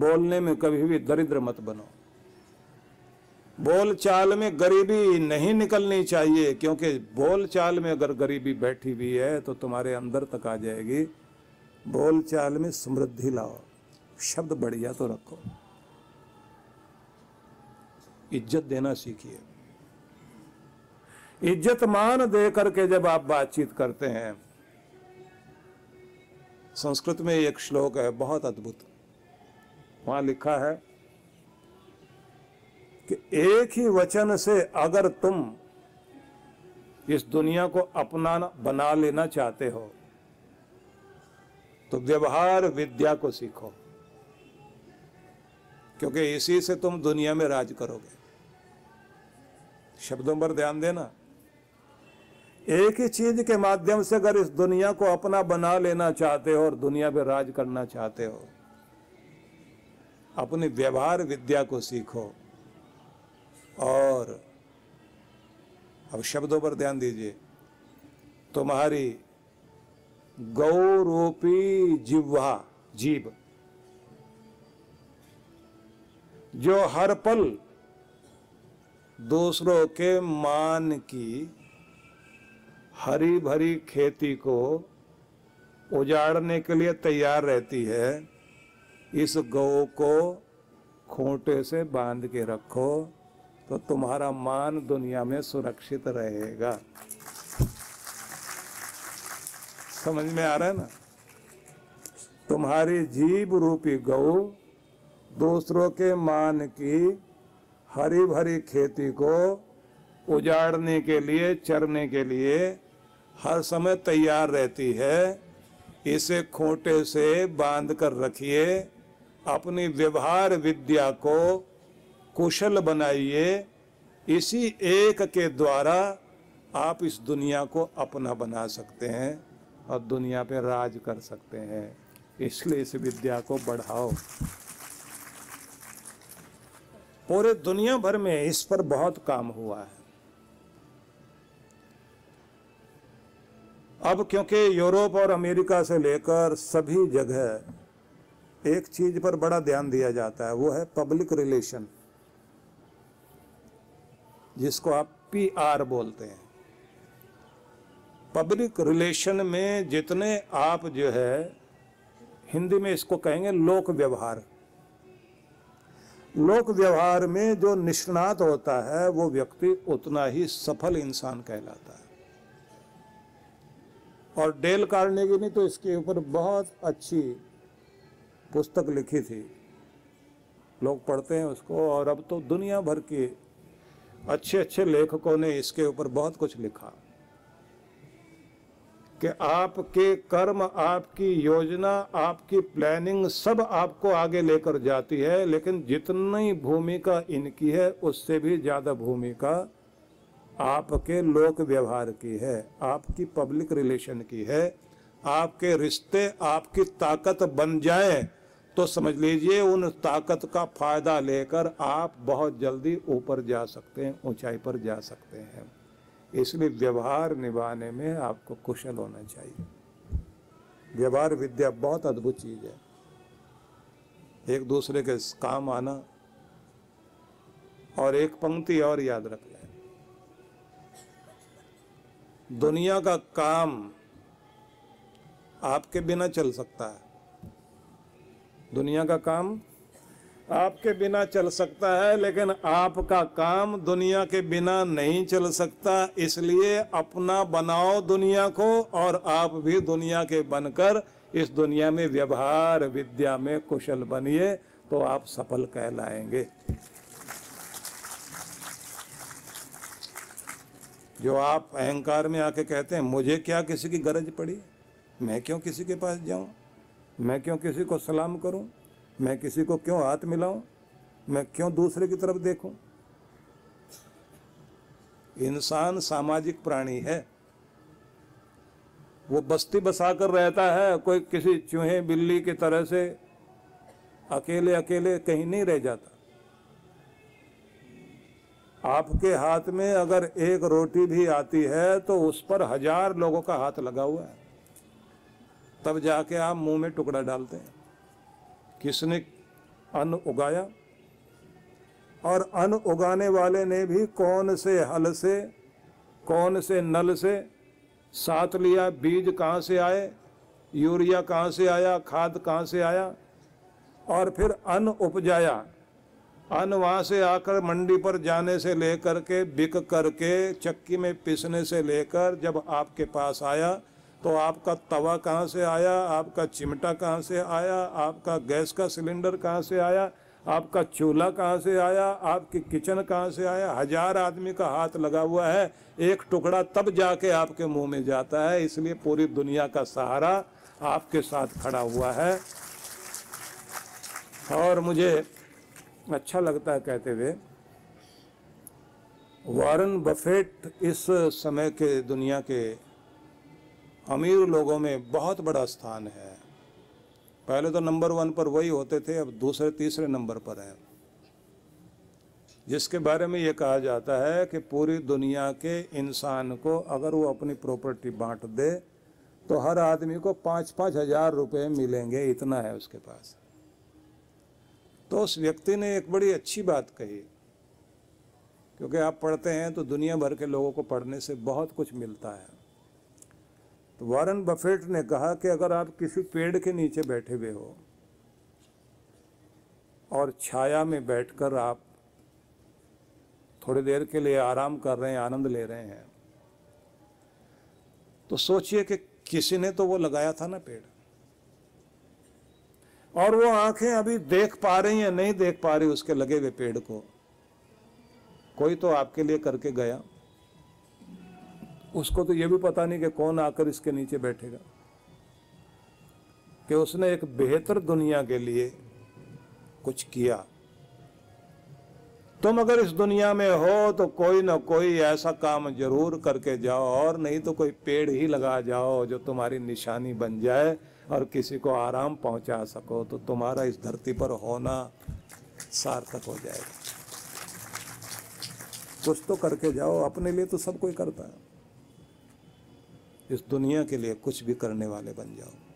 बोलने में कभी भी दरिद्र मत बनो। बोल चाल में गरीबी नहीं निकलनी चाहिए, क्योंकि बोल चाल में अगर गरीबी बैठी हुई है तो तुम्हारे अंदर तक आ जाएगी। बोल चाल में समृद्धि लाओ। शब्द बढ़िया तो रखो। इज़्ज़त देना सीखिए। इज़्ज़त मान दे करके जब आप बातचीत करते हैं, संस्कृत में एक श्लोक है, बहुत अद्भुत। वहाँ लिखा है कि एक ही वचन से अगर तुम इस दुनिया को अपना बना लेना चाहते हो तो व्यवहार विद्या को सीखो, क्योंकि इसी से तुम दुनिया में राज करोगे। शब्दों पर ध्यान देना, एक ही चीज़ के माध्यम से अगर इस दुनिया को अपना बना लेना चाहते हो और दुनिया पे राज करना चाहते हो अपनी व्यवहार विद्या को सीखो। और अब शब्दों पर ध्यान दीजिए। तुम्हारी गौरूपी जिह्वा, जीव, जो हर पल दूसरों के मान की हरी भरी खेती को उजाड़ने के लिए तैयार रहती है इस गौ को खूंटे से बाँध के रखो तो तुम्हारा मान दुनिया में सुरक्षित रहेगा। समझ में आ रहा है ना? तुम्हारी जीव रूपी गौ दूसरों के मान की हरी भरी खेती को उजाड़ने के लिए, चरने के लिए हर समय तैयार रहती है। इसे खोटे से बाँध कर रखिए। अपनी व्यवहार विद्या को कुशल बनाइए, इसी एक के द्वारा आप इस दुनिया को अपना बना सकते हैं और दुनिया पे राज कर सकते हैं। इसलिए इस विद्या को बढ़ाओ। पूरे दुनिया भर में इस पर बहुत काम हुआ है। अब क्योंकि यूरोप और अमेरिका से लेकर सभी जगह एक चीज़ पर बड़ा ध्यान दिया जाता है, वो है पब्लिक रिलेशन जिसको आप पी आर बोलते हैं। पब्लिक रिलेशन में जितने आप जो है, हिंदी में इसको कहेंगे लोक व्यवहार। लोक व्यवहार में जो निष्णात होता है, वो व्यक्ति उतना ही सफल इंसान कहलाता है। और डेल कार्नेगी ने तो इसके ऊपर बहुत अच्छी पुस्तक लिखी थी। लोग पढ़ते हैं उसको और अब तो दुनिया भर के अच्छे अच्छे लेखकों ने इसके ऊपर बहुत कुछ लिखा। कि आपके कर्म, आपकी योजना, आपकी प्लानिंग सब आपको आगे लेकर जाती है, लेकिन जितनी भूमिका इनकी है, उससे भी ज़्यादा भूमिका आपके लोक व्यवहार की है, आपकी पब्लिक रिलेशन की है। आपके रिश्ते आपकी ताकत बन जाए तो समझ लीजिए उन ताकत का फ़ायदा लेकर आप बहुत जल्दी ऊपर जा सकते हैं, ऊंचाई पर जा सकते हैं। इसलिए व्यवहार निभाने में आपको कुशल होना चाहिए। व्यवहार विद्या बहुत अद्भुत चीज़ है। एक दूसरे के काम आना और एक पंक्ति और याद रख लें। दुनिया का काम आपके बिना चल सकता है। दुनिया का काम आपके बिना चल सकता है, लेकिन आपका काम दुनिया के बिना नहीं चल सकता। इसलिए अपना बनाओ दुनिया को और आप भी दुनिया के बनकर इस दुनिया में व्यवहार, विद्या में कुशल बनिए तो आप सफल कहलाएँगे। जो आप अहंकार में आके कहते हैं, मुझे क्या किसी की गरज पड़ी? मैं क्यों किसी के पास जाऊँ? मैं क्यों किसी को सलाम करूँ? मैं किसी को क्यों हाथ मिलाऊं? मैं क्यों दूसरे की तरफ़ देखूँ? इंसान सामाजिक प्राणी है। वो बस्ती बसाकर रहता है, कोई किसी चूहे बिल्ली की तरह से अकेले अकेले कहीं नहीं रह जाता। आपके हाथ में अगर एक रोटी भी आती है तो उस पर हज़ार लोगों का हाथ लगा हुआ है। तब जाके आप मुँह में टुकड़ा डालते हैं। किसने अन्न उगाया? और अन्न उगाने वाले ने भी कौन से हल से, कौन से नल से साथ लिया? बीज कहाँ से आए? यूरिया कहाँ से आया? खाद कहाँ से आया? और फिर अन्न उपजाया। अन्न वहाँ से आकर मंडी पर जाने से लेकर के, बिक करके, चक्की में पिसने से लेकर जब आपके पास आया तो आपका तवा कहाँ से आया? आपका चिमटा कहाँ से आया? आपका गैस का सिलेंडर कहाँ से आया? आपका चूल्हा कहाँ से आया? आपकी किचन कहाँ से आया? हज़ार आदमी का हाथ लगा हुआ है। एक टुकड़ा तब जाके आपके मुँह में जाता है। इसलिए पूरी दुनिया का सहारा आपके साथ खड़ा हुआ है। और मुझे अच्छा लगता है कहते हुए, वारन बफेट इस समय के दुनिया के अमीर लोगों में बहुत बड़ा स्थान है। पहले तो नंबर वन पर वही होते थे, अब दूसरे, तीसरे नंबर पर हैं। जिसके बारे में ये कहा जाता है कि पूरी दुनिया के इंसान को अगर वो अपनी प्रॉपर्टी बांट दे तो हर आदमी को पाँच पाँच हज़ार रुपये मिलेंगे, इतना है उसके पास। तो उस व्यक्ति ने एक बड़ी अच्छी बात कही, क्योंकि आप पढ़ते हैं तो दुनिया भर के लोगों को पढ़ने से बहुत कुछ मिलता है। तो वारन बफेट ने कहा कि अगर आप किसी पेड़ के नीचे बैठे हुए हो और छाया में बैठकर आप थोड़ी देर के लिए आराम कर रहे हैं, आनंद ले रहे हैं तो सोचिए कि किसी ने तो वो लगाया था ना पेड़। और वो आँखें अभी देख पा रही हैं, नहीं देख पा रही, उसके लगे हुए पेड़ को। कोई तो आपके लिए करके गया। उसको तो ये भी पता नहीं कि कौन आकर इसके नीचे बैठेगा। कि उसने एक बेहतर दुनिया के लिए कुछ किया। तुम अगर इस दुनिया में हो तो कोई ना कोई ऐसा काम ज़रूर करके जाओ, और नहीं तो कोई पेड़ ही लगा जाओ जो तुम्हारी निशानी बन जाए और किसी को आराम पहुँचा सको तो तुम्हारा इस धरती पर होना सार्थक हो जाएगा। कुछ तो करके जाओ, अपने लिए तो सब कोई करता है। इस दुनिया के लिए कुछ भी करने वाले बन जाओ।